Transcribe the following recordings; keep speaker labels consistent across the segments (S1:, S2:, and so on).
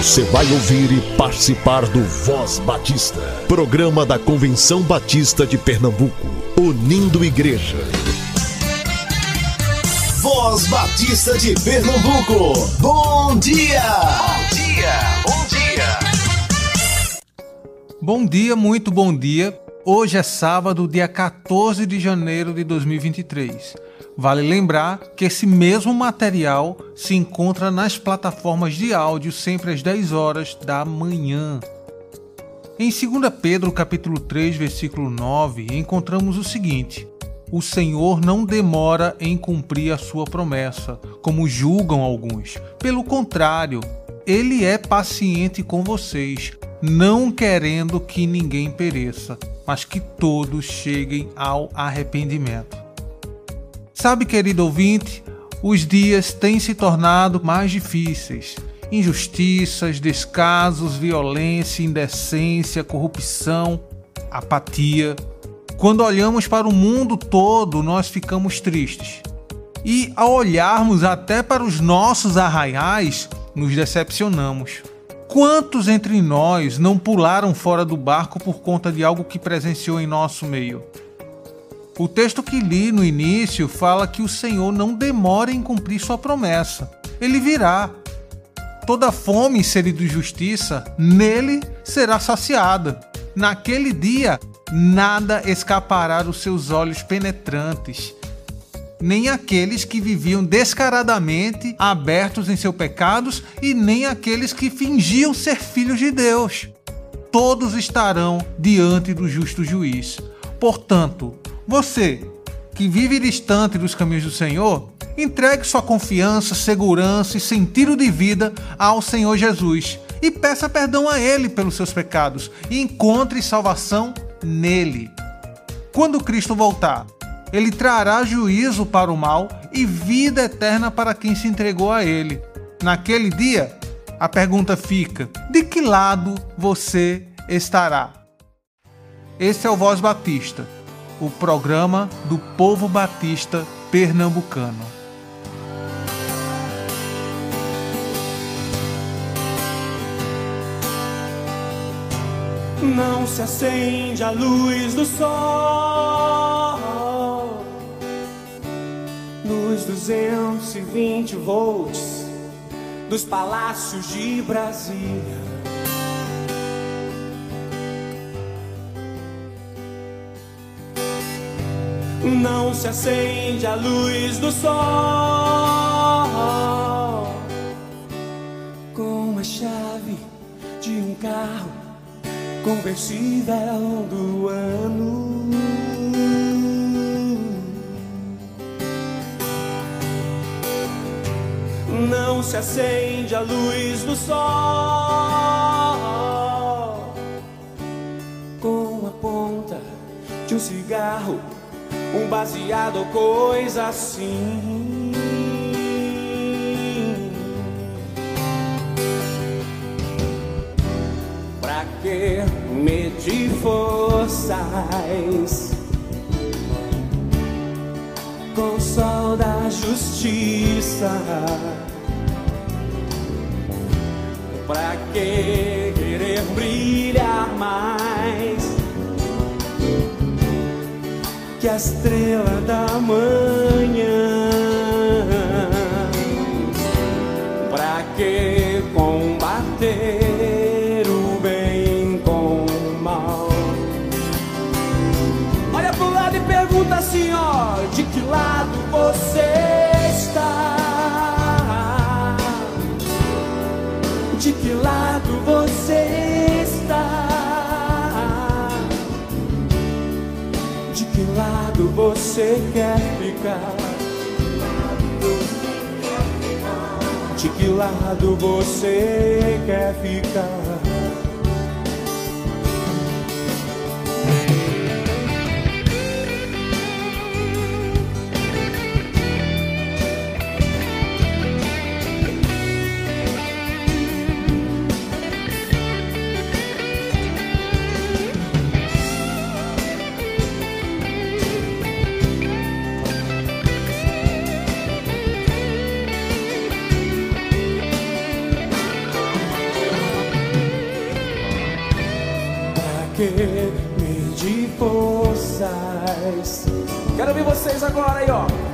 S1: Você vai ouvir e participar do Voz Batista, programa da Convenção Batista de Pernambuco, unindo igreja.
S2: Voz Batista de Pernambuco, bom dia!
S3: Bom dia, bom dia!
S4: Bom dia, muito bom dia. Hoje é sábado, dia 14 de janeiro de 2023. Vale lembrar que esse mesmo material se encontra nas plataformas de áudio sempre às 10 horas da manhã. Em 2 Pedro capítulo 3, versículo 9, encontramos o seguinte: O Senhor não demora em cumprir a sua promessa, como julgam alguns. Pelo contrário, ele é paciente com vocês, não querendo que ninguém pereça, mas que todos cheguem ao arrependimento. Sabe, querido ouvinte, os dias têm se tornado mais difíceis. Injustiças, descasos, violência, indecência, corrupção, apatia. Quando olhamos para o mundo todo, nós ficamos tristes. E ao olharmos até para os nossos arraiais, nos decepcionamos. Quantos entre nós não pularam fora do barco por conta de algo que presenciou em nosso meio? O texto que li no início fala que o Senhor não demora em cumprir sua promessa. Ele virá. Toda fome sede de justiça nele será saciada. Naquele dia, nada escapará dos seus olhos penetrantes, nem aqueles que viviam descaradamente abertos em seus pecados e nem aqueles que fingiam ser filhos de Deus. Todos estarão diante do justo juiz. Portanto, você, que vive distante dos caminhos do Senhor, entregue sua confiança, segurança e sentido de vida ao Senhor Jesus e peça perdão a Ele pelos seus pecados e encontre salvação nele. Quando Cristo voltar, ele trará juízo para o mal e vida eterna para quem se entregou a Ele. Naquele dia, a pergunta fica: de que lado você estará? Esse é o Voz Batista o programa do povo batista pernambucano.
S5: Não se acende a luz do sol, nos 220 volts dos palácios de Brasília não se acende a luz do sol com a chave de um carro conversível do ano. Não se acende a luz do sol com a ponta de um cigarro um baseado coisa assim. Pra que medir forças com sol da justiça? Pra que querer brilhar mais? Que a estrela da manhã. Pra que você quer ficar? De que lado você quer ficar? Encher-me de forças. Quero ver vocês agora aí, ó.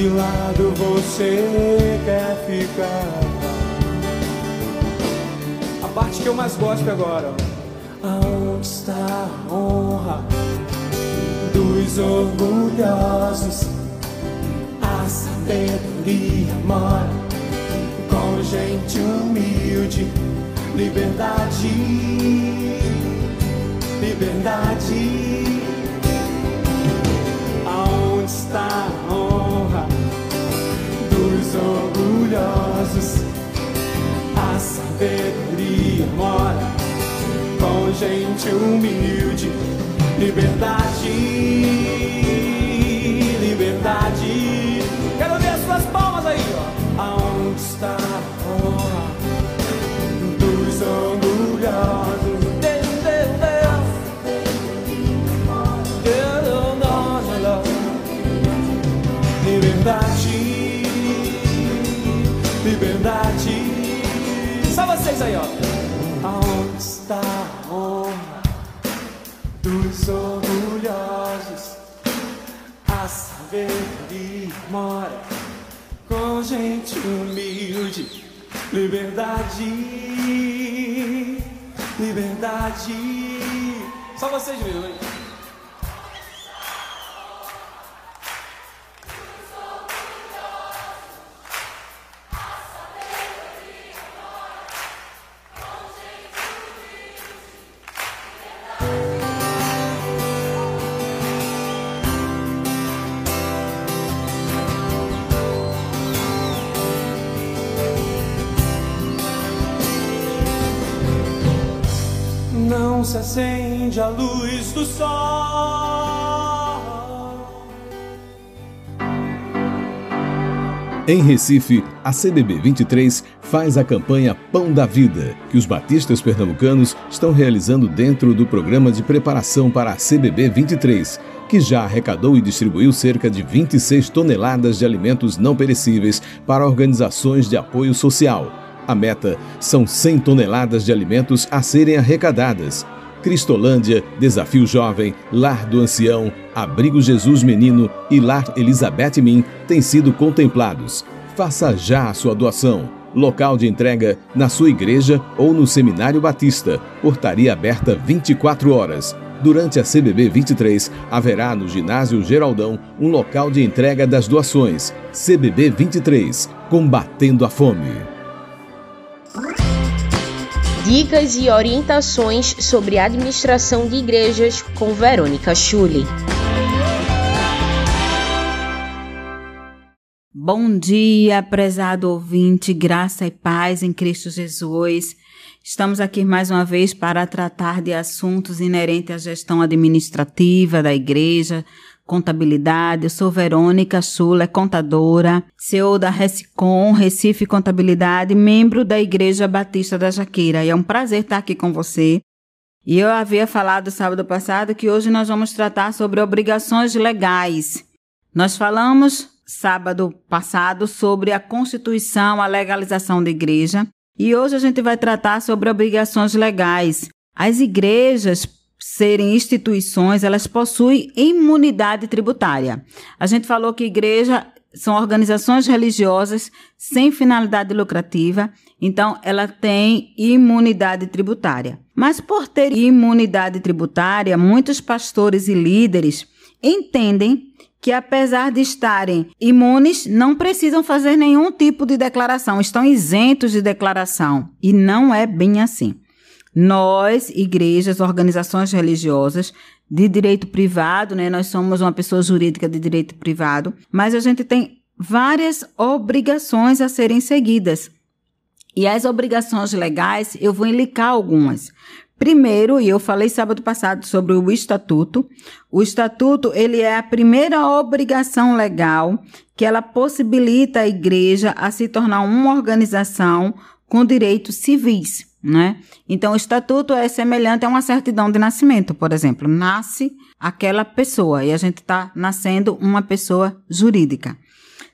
S5: Que lado você quer ficar? A parte que eu mais gosto agora. Aonde está a honra dos orgulhosos? A sabedoria mora com gente humilde. Liberdade, liberdade. Aonde está a honra dos orgulhosos? A sabedoria mora com gente humilde. Liberdade, liberdade. Quero ver as suas palmas se acende a luz do sol.
S1: Em Recife, a CBB 23 faz a campanha Pão da Vida, que os batistas pernambucanos estão realizando dentro do programa de preparação para a CBB 23, que já arrecadou e distribuiu cerca de 26 toneladas de alimentos não perecíveis para organizações de apoio social. A meta são 100 toneladas de alimentos a serem arrecadadas. Cristolândia, Desafio Jovem, Lar do Ancião, Abrigo Jesus Menino e Lar Elizabeth Min têm sido contemplados. Faça já a sua doação. Local de entrega na sua igreja ou no Seminário Batista. Portaria aberta 24 horas. Durante a CBB 23, haverá no Ginásio Geraldão um local de entrega das doações. CBB 23 Combatendo a Fome.
S6: Dicas e orientações sobre administração de igrejas com Verônica Schulli.
S7: Bom dia, prezado ouvinte, graça e paz em Cristo Jesus. Estamos aqui mais uma vez para tratar de assuntos inerentes à gestão administrativa da igreja, contabilidade. Eu sou Verônica Sula, contadora, CEO da Recicom, Recife Contabilidade, membro da Igreja Batista da Jaqueira. E é um prazer estar aqui com você. E eu havia falado sábado passado que hoje nós vamos tratar sobre obrigações legais. Nós falamos sábado passado sobre a Constituição, a legalização da igreja, e hoje a gente vai tratar sobre obrigações legais. As igrejas serem instituições, elas possuem imunidade tributária. A gente falou que igreja são organizações religiosas sem finalidade lucrativa, então ela tem imunidade tributária. Mas por ter imunidade tributária, muitos pastores e líderes entendem que, apesar de estarem imunes, não precisam fazer nenhum tipo de declaração, estão isentos de declaração. E não é bem assim. Nós, igrejas, organizações religiosas de direito privado, né? Nós somos uma pessoa jurídica de direito privado, mas a gente tem várias obrigações a serem seguidas. E as obrigações legais, eu vou indicar algumas. Primeiro, e eu falei sábado passado sobre o estatuto. O estatuto, ele é a primeira obrigação legal que ela possibilita a igreja a se tornar uma organização com direitos civis, né? Então, o estatuto é semelhante a uma certidão de nascimento, por exemplo. Nasce aquela pessoa e a gente está nascendo uma pessoa jurídica.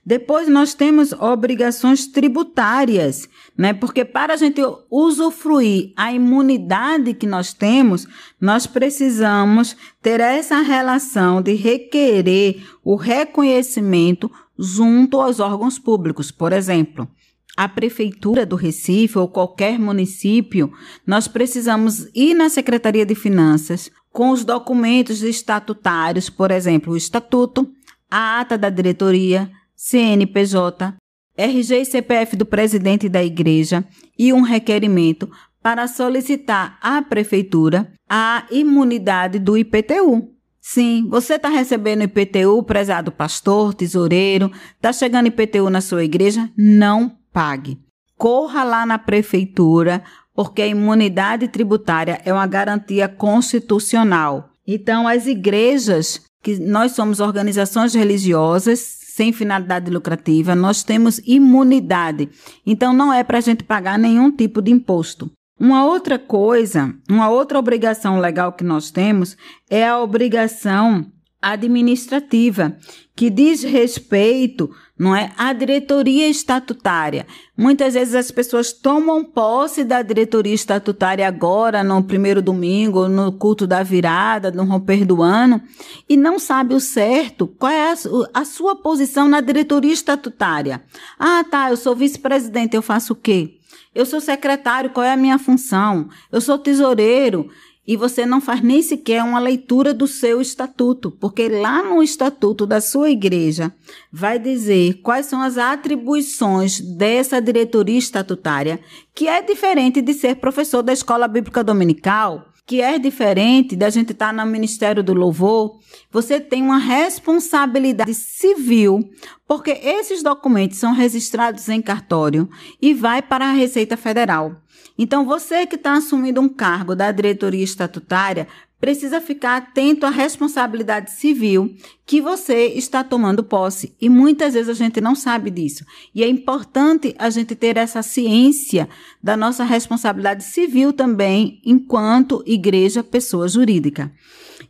S7: Depois nós temos obrigações tributárias, né? Porque para a gente usufruir a imunidade que nós temos, nós precisamos ter essa relação de requerer o reconhecimento junto aos órgãos públicos. Por exemplo, a prefeitura do Recife ou qualquer município, nós precisamos ir na Secretaria de Finanças com os documentos estatutários, por exemplo, o estatuto, a ata da diretoria, CNPJ, RG e CPF do presidente da igreja e um requerimento para solicitar à prefeitura a imunidade do IPTU. Sim, você está recebendo IPTU, prezado pastor, tesoureiro, está chegando IPTU na sua igreja? Não pague. Corra lá na prefeitura, porque a imunidade tributária é uma garantia constitucional. Então, as igrejas, que nós somos organizações religiosas, sem finalidade lucrativa, nós temos imunidade. Então, não é para a gente pagar nenhum tipo de imposto. Uma outra coisa, uma outra obrigação legal que nós temos é a obrigação administrativa, que diz respeito, não é, à diretoria estatutária. Muitas vezes as pessoas tomam posse da diretoria estatutária agora, no primeiro domingo, no culto da virada, no romper do ano, e não sabe o certo, qual é a, a sua posição na diretoria estatutária. Ah, tá, eu sou vice-presidente, eu faço o quê? Eu sou secretário, qual é a minha função? Eu sou tesoureiro, e você não faz nem sequer uma leitura do seu estatuto, porque lá no estatuto da sua igreja vai dizer quais são as atribuições dessa diretoria estatutária, que é diferente de ser professor da escola bíblica dominical, que é diferente da gente estar no Ministério do Louvor, você tem uma responsabilidade civil, porque esses documentos são registrados em cartório e vai para a Receita Federal. Então, você que está assumindo um cargo da diretoria estatutária precisa ficar atento à responsabilidade civil que você está tomando posse. E muitas vezes a gente não sabe disso. E é importante a gente ter essa ciência da nossa responsabilidade civil também, enquanto igreja, pessoa jurídica.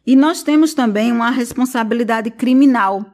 S7: E nós temos também uma responsabilidade criminal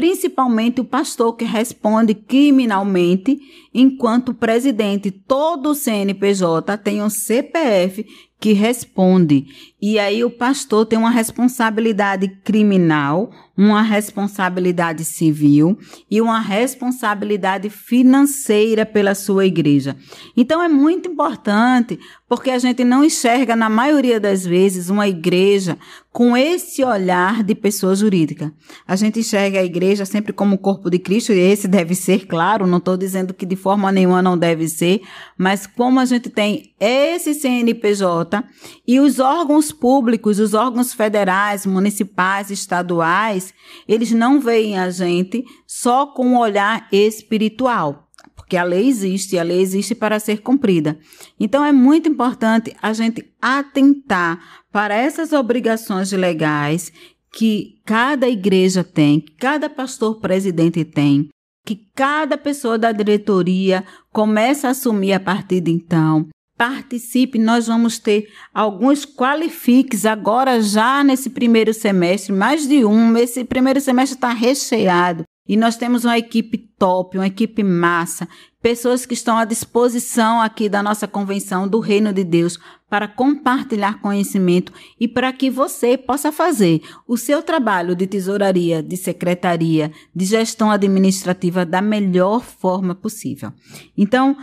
S7: principalmente o pastor que responde criminalmente, enquanto presidente, todo o CNPJ tem um CPF que responde. E aí o pastor tem uma responsabilidade criminal, uma responsabilidade civil e uma responsabilidade financeira pela sua igreja. Então é muito importante, porque a gente não enxerga na maioria das vezes uma igreja com esse olhar de pessoa jurídica. A gente enxerga a igreja sempre como o corpo de Cristo, e esse deve ser, claro, não estou dizendo que de forma nenhuma não deve ser, mas como a gente tem esse CNPJ e os órgãos públicos, os órgãos federais, municipais, estaduais, eles não veem a gente só com um olhar espiritual porque a lei existe e a lei existe para ser cumprida. Então é muito importante a gente atentar para essas obrigações legais que cada igreja tem, que cada pastor presidente tem, que cada pessoa da diretoria começa a assumir a partir de então. Participe, nós vamos ter alguns qualifiques agora já nesse primeiro semestre, mais de um. Esse primeiro semestre está recheado e nós temos uma equipe top, uma equipe massa, pessoas que estão à disposição aqui da nossa convenção do Reino de Deus para compartilhar conhecimento e para que você possa fazer o seu trabalho de tesouraria, de secretaria, de gestão administrativa da melhor forma possível. Então,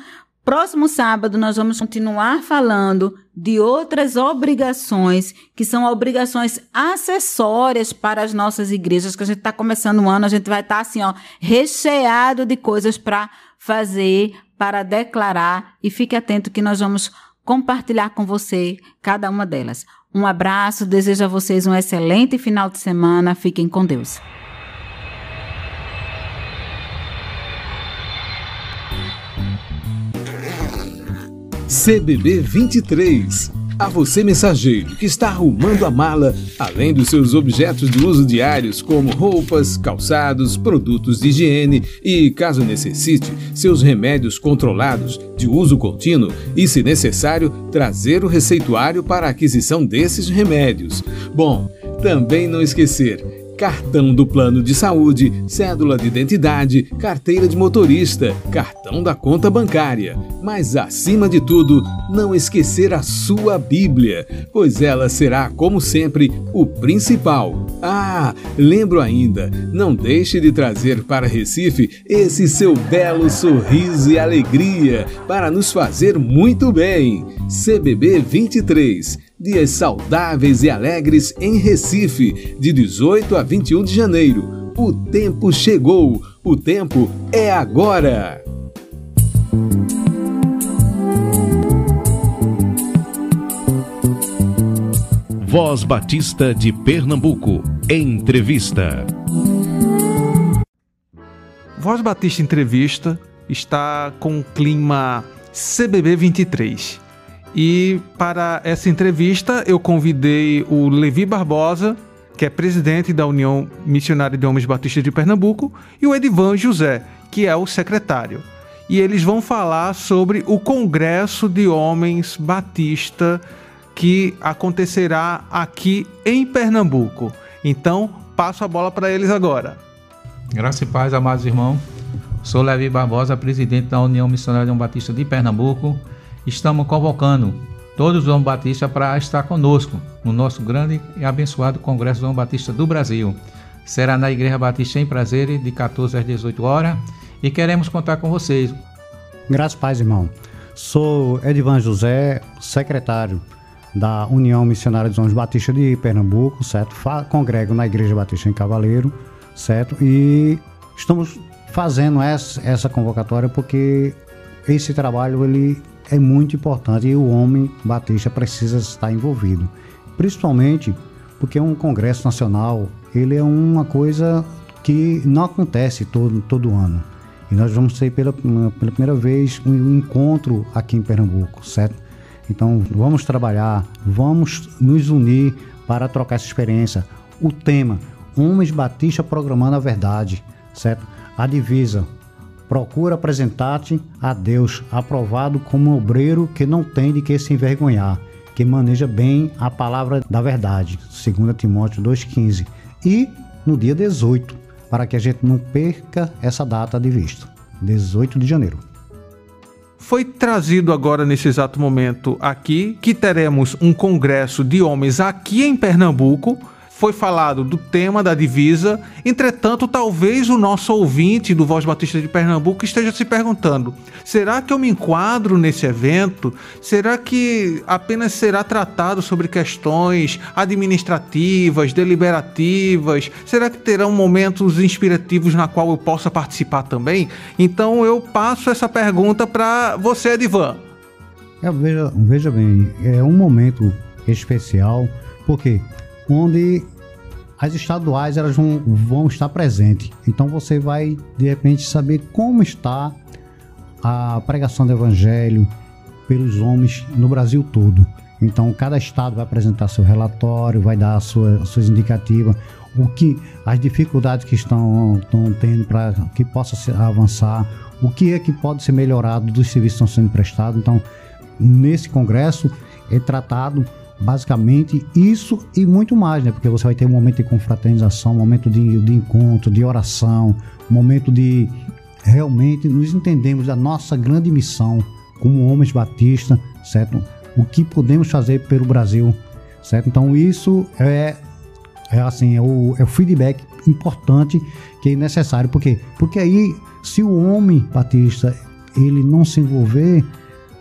S7: Próximo sábado nós vamos continuar falando de outras obrigações que são obrigações acessórias para as nossas igrejas, que a gente está começando o ano, a gente vai estar tá, assim, ó, recheado de coisas para fazer, para declarar e fique atento que nós vamos compartilhar com você cada uma delas. Um abraço, desejo a vocês um excelente final de semana. Fiquem com Deus.
S1: CBB 23. A você, mensageiro, que está arrumando a mala, além dos seus objetos de uso diários, como roupas, calçados, produtos de higiene e, caso necessite, seus remédios controlados de uso contínuo e, se necessário, trazer o receituário para a aquisição desses remédios. Bom, também não esquecer cartão do plano de saúde, cédula de identidade, carteira de motorista, cartão da conta bancária. Mas acima de tudo, não esquecer a sua Bíblia, pois ela será, como sempre, o principal. Ah, lembro ainda, não deixe de trazer para Recife esse seu belo sorriso e alegria para nos fazer muito bem. CBB 23 Dias saudáveis e alegres em Recife, de 18 a 21 de janeiro. O tempo chegou, o tempo é agora!
S8: Voz Batista de Pernambuco. Entrevista.
S4: Voz Batista Entrevista está com o clima CBB 23. E para essa entrevista eu convidei o Levi Barbosa, que é presidente da União Missionária de Homens Batistas de Pernambuco, e o Edivan José, que é o secretário. E eles vão falar sobre o Congresso de Homens Batista que acontecerá aqui em Pernambuco. Então, passo a bola para eles agora.
S9: Graça e paz, amados irmãos. Sou Levi Barbosa, presidente da União Missionária de Homens Batista de Pernambuco estamos convocando todos os homens batistas para estar conosco no nosso grande e abençoado Congresso dos Homens Batistas do Brasil. Será na Igreja Batista em Prazeres, de 14 às 18 horas, e queremos contar com vocês.
S10: Graças paz, irmão. Sou Edivan José, secretário da União Missionária dos Homens Batistas de Pernambuco, certo? Congrego na Igreja Batista em Cavaleiro, certo? E estamos fazendo essa, essa convocatória porque esse trabalho ele é muito importante e o homem batista precisa estar envolvido, principalmente porque um congresso nacional ele é uma coisa que não acontece todo, todo ano. E nós vamos ter pela, pela primeira vez um encontro aqui em Pernambuco, certo? Então vamos trabalhar, vamos nos unir para trocar essa experiência. O tema, Homens Batista Programando a Verdade, certo? A divisa, Procura apresentar-te a Deus, aprovado como obreiro que não tem de que se envergonhar, que maneja bem a palavra da verdade. 2 Timóteo 2,15. E no dia 18, para que a gente não perca essa data de vista. 18 de janeiro.
S4: Foi trazido agora nesse exato momento aqui que teremos um congresso de homens aqui em Pernambuco foi falado do tema da divisa. Entretanto, talvez o nosso ouvinte do Voz Batista de Pernambuco esteja se perguntando: será que eu me enquadro nesse evento? Será que apenas será tratado sobre questões administrativas, deliberativas? Será que terão momentos inspirativos na qual eu possa participar também? Então eu passo essa pergunta para você, Edivan.
S10: É, veja, veja bem, é um momento especial, porque onde as estaduais elas vão, vão estar presentes. Então você vai de repente saber como está a pregação do evangelho pelos homens no Brasil todo. Então cada estado vai apresentar seu relatório, vai dar sua, suas indicativas, o que as dificuldades que estão, estão tendo para que possa avançar, o que é que pode ser melhorado dos serviços que estão sendo prestados. Então nesse congresso é tratado basicamente isso e muito mais, né? Porque você vai ter um momento de confraternização, um momento de, de encontro, de oração, um momento de realmente nos entendemos da nossa grande missão como homens batistas, certo? O que podemos fazer pelo Brasil, certo? Então isso é, é assim, é o, é o feedback importante que é necessário, porque porque aí se o homem batista ele não se envolver,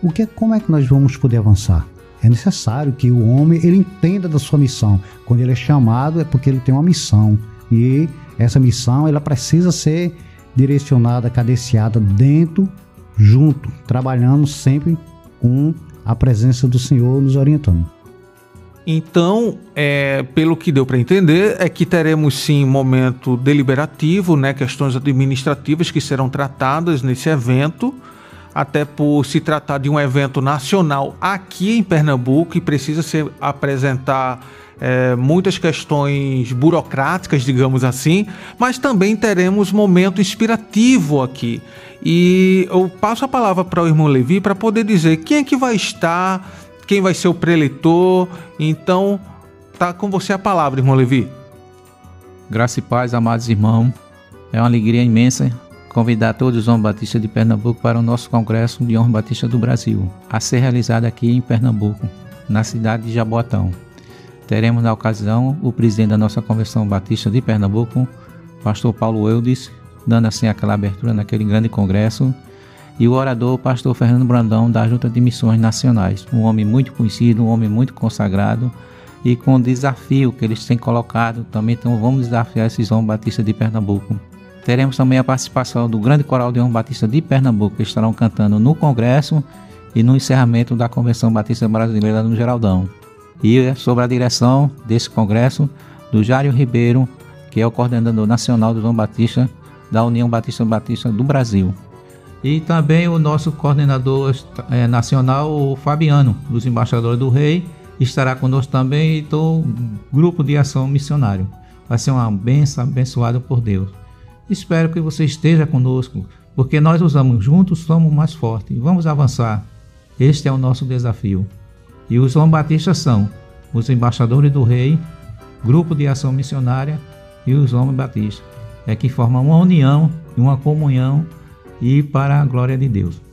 S10: o que, como é que nós vamos poder avançar? É necessário que o homem ele entenda da sua missão. Quando ele é chamado é porque ele tem uma missão e essa missão ela precisa ser direcionada, cadenciada dentro, junto, trabalhando sempre com a presença do Senhor nos orientando.
S4: Então, é, pelo que deu para entender, é que teremos sim momento deliberativo, né, questões administrativas que serão tratadas nesse evento, até por se tratar de um evento nacional aqui em Pernambuco e precisa se apresentar é, muitas questões burocráticas, digamos assim, mas também teremos momento inspirativo aqui. E eu passo a palavra para o irmão Levi para poder dizer quem é que vai estar, quem vai ser o preletor. Então, tá com você a palavra, irmão Levi.
S9: Graça e paz, amados irmãos. É uma alegria imensa convidar todos os homens batistas de Pernambuco para o nosso Congresso de Homens Batistas do Brasil, a ser realizado aqui em Pernambuco, na cidade de Jaboatão. Teremos na ocasião o presidente da nossa Convenção Batista de Pernambuco, pastor Paulo Eudes, dando assim aquela abertura naquele grande congresso, e o orador, pastor Fernando Brandão, da Junta de Missões Nacionais, um homem muito conhecido, um homem muito consagrado, e com o desafio que eles têm colocado, também então vamos desafiar esses homens batistas de Pernambuco. Teremos também a participação do grande coral de homens batistas de Pernambuco, que estarão cantando no congresso e no encerramento da Convenção Batista Brasileira no Geraldão e é sobre a direção desse congresso do Jário Ribeiro, que é o coordenador nacional do João Batista da União Batista Batista do Brasil. E também o nosso coordenador é, nacional, o Fabiano, dos Embaixadores do Rei, estará conosco também do Grupo de Ação Missionário. Vai ser uma benção abençoada por Deus. Espero que você esteja conosco, porque nós usamos juntos, somos mais fortes. Vamos avançar. Este é o nosso desafio. E os João Batistas são os embaixadores do rei, grupo de ação missionária e os homens batistas. É que formam uma união e uma comunhão e para a glória de Deus.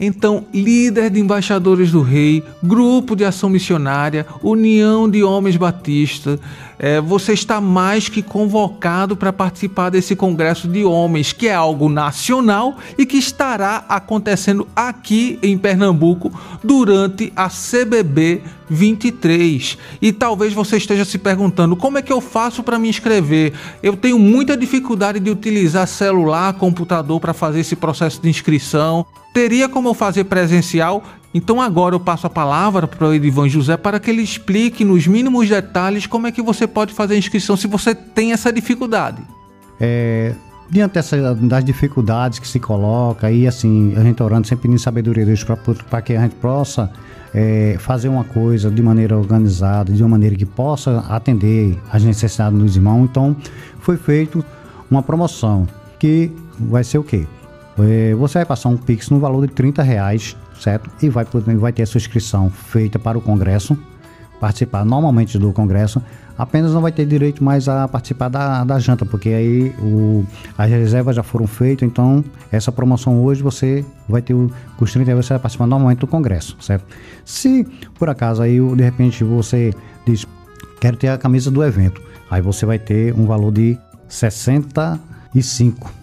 S4: Então, líder de embaixadores do rei, grupo de ação missionária, união de homens batistas, é, você está mais que convocado para participar desse congresso de homens, que é algo nacional e que estará acontecendo aqui em Pernambuco durante a CBB 23. E talvez você esteja se perguntando como é que eu faço para me inscrever. Eu tenho muita dificuldade de utilizar celular, computador para fazer esse processo de inscrição. Teria como eu fazer presencial? Então agora eu passo a palavra para o Edivan José para que ele explique nos mínimos detalhes como é que você pode fazer a inscrição se você tem essa dificuldade.
S10: É, diante dessa, das dificuldades que se coloca e assim, a gente orando sempre pedindo sabedoria de Deus para que a gente possa é, fazer uma coisa de maneira organizada, de uma maneira que possa atender às necessidades dos irmãos. Então foi feito uma promoção que vai ser o quê? É, você vai passar um Pix no valor de 30 reais, certo? E vai, vai ter a sua inscrição feita para o Congresso, participar normalmente do Congresso, apenas não vai ter direito mais a participar da, da janta, porque aí o, as reservas já foram feitas, então essa promoção hoje você vai ter o, os 30 reais, você vai participar normalmente do Congresso, certo? Se por acaso aí de repente você diz, quero ter a camisa do evento, aí você vai ter um valor de 65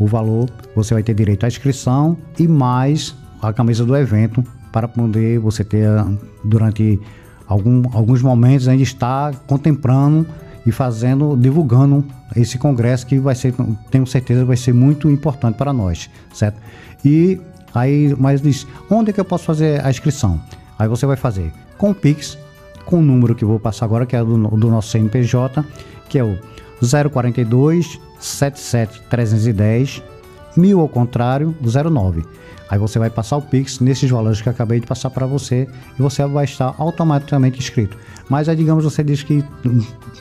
S10: o valor, você vai ter direito à inscrição e mais a camisa do evento para poder você ter durante algum, alguns momentos ainda estar contemplando e fazendo, divulgando esse congresso que vai ser, tenho certeza, vai ser muito importante para nós, certo? E aí, mas diz, onde é que eu posso fazer a inscrição? Aí você vai fazer com o Pix, com o número que eu vou passar agora, que é do, do nosso CNPJ, que é o 042 77 310 1000 ao contrário 09. Aí você vai passar o Pix nesses valores que eu acabei de passar para você e você vai estar automaticamente inscrito. Mas aí, digamos, você diz que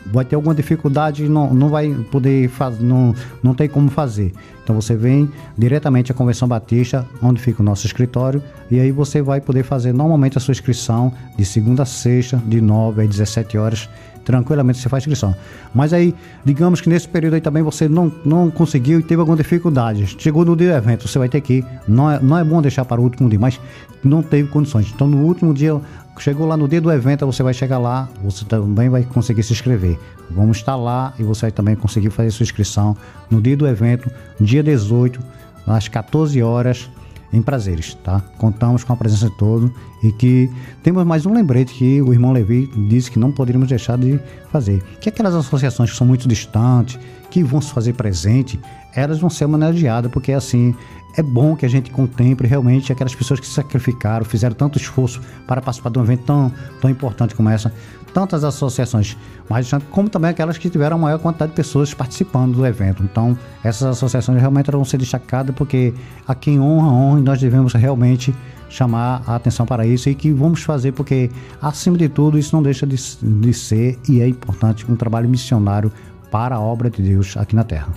S10: vai ter alguma dificuldade e não, não vai poder fazer, não, não tem como fazer. Então você vem diretamente à Convenção Batista, onde fica o nosso escritório, e aí você vai poder fazer normalmente a sua inscrição de segunda a sexta, de 9 às 17 horas tranquilamente você faz inscrição. Mas aí, digamos que nesse período aí também você não, não conseguiu e teve alguma dificuldade. Chegou no dia do evento, você vai ter que ir. Não é, não é bom deixar para o último dia, mas não teve condições. Então no último dia, chegou lá no dia do evento, você vai chegar lá, você também vai conseguir se inscrever. Vamos estar lá e você vai também conseguir fazer sua inscrição no dia do evento, dia 18 às 14 horas em prazeres, tá? Contamos com a presença de todos e que temos mais um lembrete que o irmão Levi disse que não poderíamos deixar de fazer. Que aquelas associações que são muito distantes, que vão se fazer presente, elas vão ser homenageadas, porque assim, é bom que a gente contemple realmente aquelas pessoas que se sacrificaram, fizeram tanto esforço para participar de um evento tão, tão importante como essa. Tantas associações mais distantes, como também aquelas que tiveram a maior quantidade de pessoas participando do evento. Então, essas associações realmente vão ser destacadas, porque a quem honra, honra, e nós devemos realmente chamar a atenção para isso e que vamos fazer, porque acima de tudo, isso não deixa de, de ser e é importante um trabalho missionário para a obra de Deus aqui na Terra.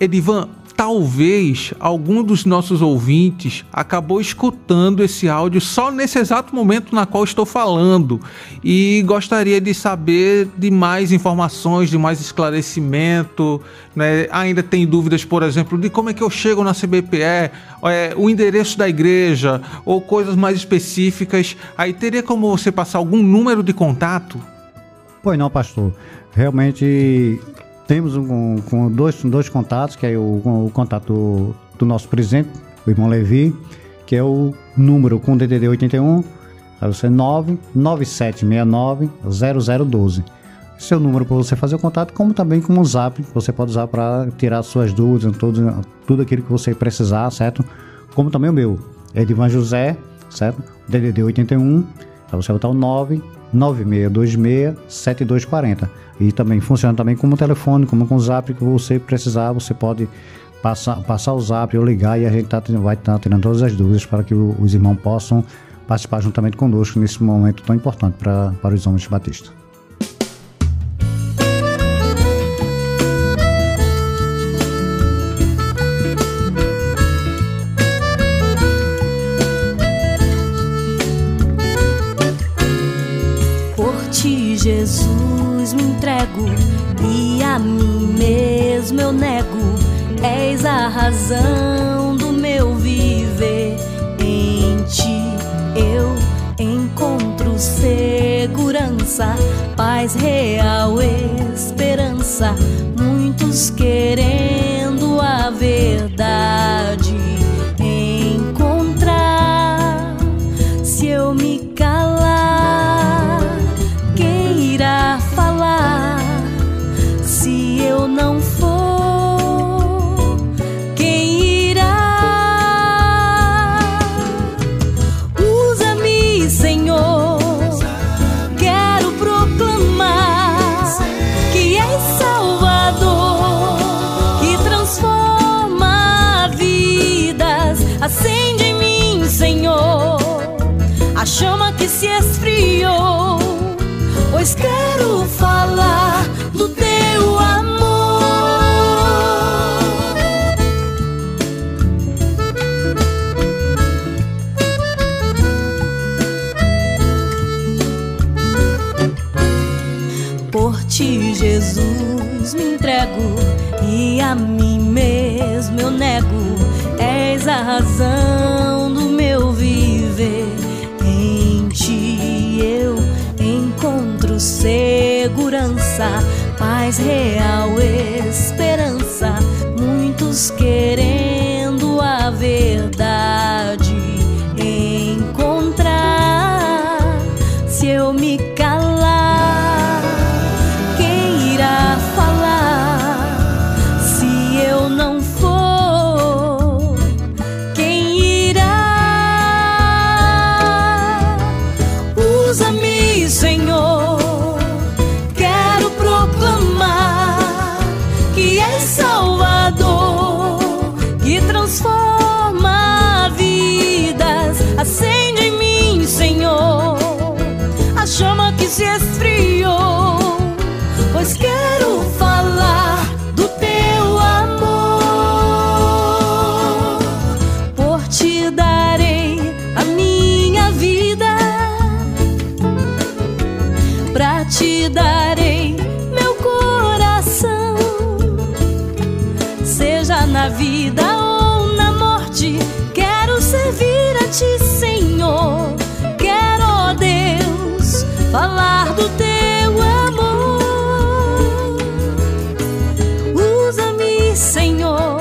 S4: Edivan, talvez algum dos nossos ouvintes acabou escutando esse áudio só nesse exato momento na qual estou falando e gostaria de saber de mais informações, de mais esclarecimento. Né? Ainda tem dúvidas, por exemplo, de como é que eu chego na CBPE, é, o endereço da igreja ou coisas mais específicas. Aí teria como você passar algum número de contato?
S10: Pois não, pastor. Realmente temos um, um, dois, dois contatos, que é o, o contato do nosso presidente, o irmão Levi, que é o número com DDD 81, aí você 99769 0012. Esse é o número para você fazer o contato, como também com o zap, você pode usar para tirar suas dúvidas, tudo, tudo aquilo que você precisar, certo? Como também o meu, é de Ivan José, certo? DDD 81, para você botar o 9 9626 7240. E também funciona também como telefone, como com zap que você precisar, você pode passar, passar o zap ou ligar e a gente tá, vai estar tá tirando todas as dúvidas para que os irmãos possam participar juntamente conosco nesse momento tão importante para, para os homens batistas.
S11: Paz real, esperança. Muitos querendo a verdade a mim mesmo eu nego. És a razão do meu viver. Em ti eu encontro segurança, paz real, esperança. falar do teu amor. Usa-me, Senhor.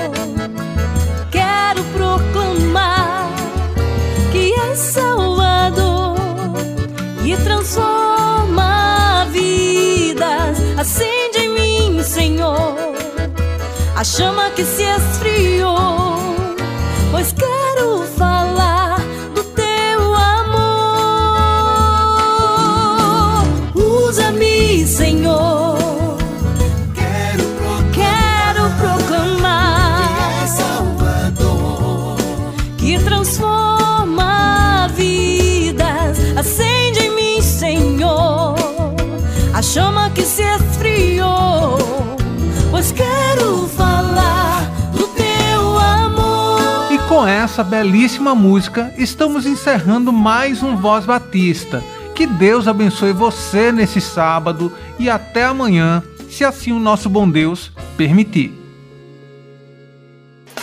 S11: Quero
S12: proclamar que és Salvador e transforma vidas. Acende em mim, Senhor, a chama que se
S11: acende. Essa belíssima música, estamos encerrando mais um Voz Batista. Que Deus abençoe você nesse sábado e até amanhã, se assim o nosso bom Deus permitir.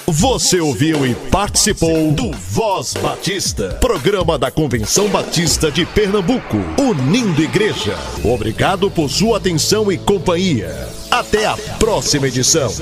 S2: Você ouviu e participou do Voz Batista, programa da Convenção Batista de Pernambuco, unindo igreja. Obrigado por sua atenção e companhia. Até a próxima edição.